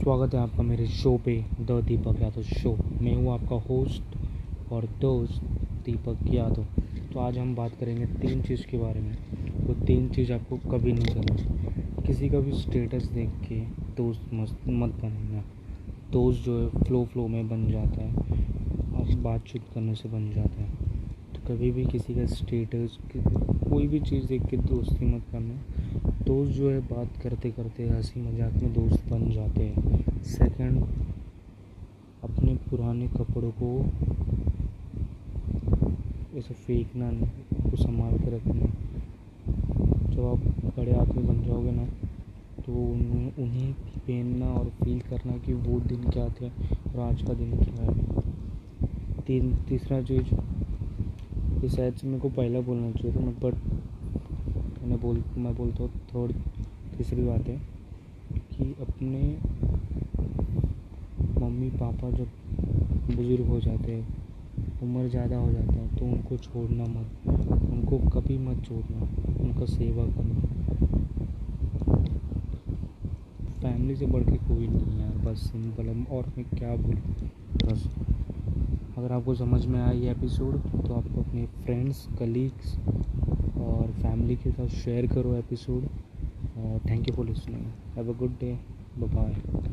स्वागत है आपका मेरे शो पे, द दीपक यादव शो। मैं हूँ आपका होस्ट और दोस्त दीपक यादव। तो आज हम बात करेंगे तीन चीज़ के बारे में। वो तीन चीज़ आपको कभी नहीं करना। किसी का भी स्टेटस देख के दोस्त मत मत बनना दोस्त जो है फ्लो फ्लो में बन जाता है और बातचीत करने से बन जाता है। तो कभी भी किसी का स्टेटस कोई भी चीज़ देख के दोस्ती मत करना। दोस्त जो है बात करते करते हँसी मज़ाक में दोस्त बन जाते हैं। सेकंड अपने पुराने कपड़ों को ऐसे फेंकना नहीं, उसको संभाल के रखना। जब आप बड़े आदमी बन जाओगे ना तो उन्हें उन्हें पहनना और फील करना कि वो दिन क्या थे और आज का दिन क्या है। तीन, तीसरा चीज़ शायद से मेरे को पहला बोलना चाहिए था बट मैं बोल, मैं बोलता हूँ, थोड़ी तीसरी बात है कि अपने मम्मी पापा जब बुज़ुर्ग हो जाते हैं, उम्र ज़्यादा हो जाता है तो उनको छोड़ना मत, उनको कभी मत छोड़ना, उनका सेवा करना। फैमिली से बढ़ के कोई नहीं है बस सिंपल है, और मैं क्या बोलूँ, बस। अगर आपको समझ में आया ये एपिसोड तो आपको अपने फ्रेंड्स कलीग्स और फैमिली के साथ शेयर करो episode thank you for listening have a good day bye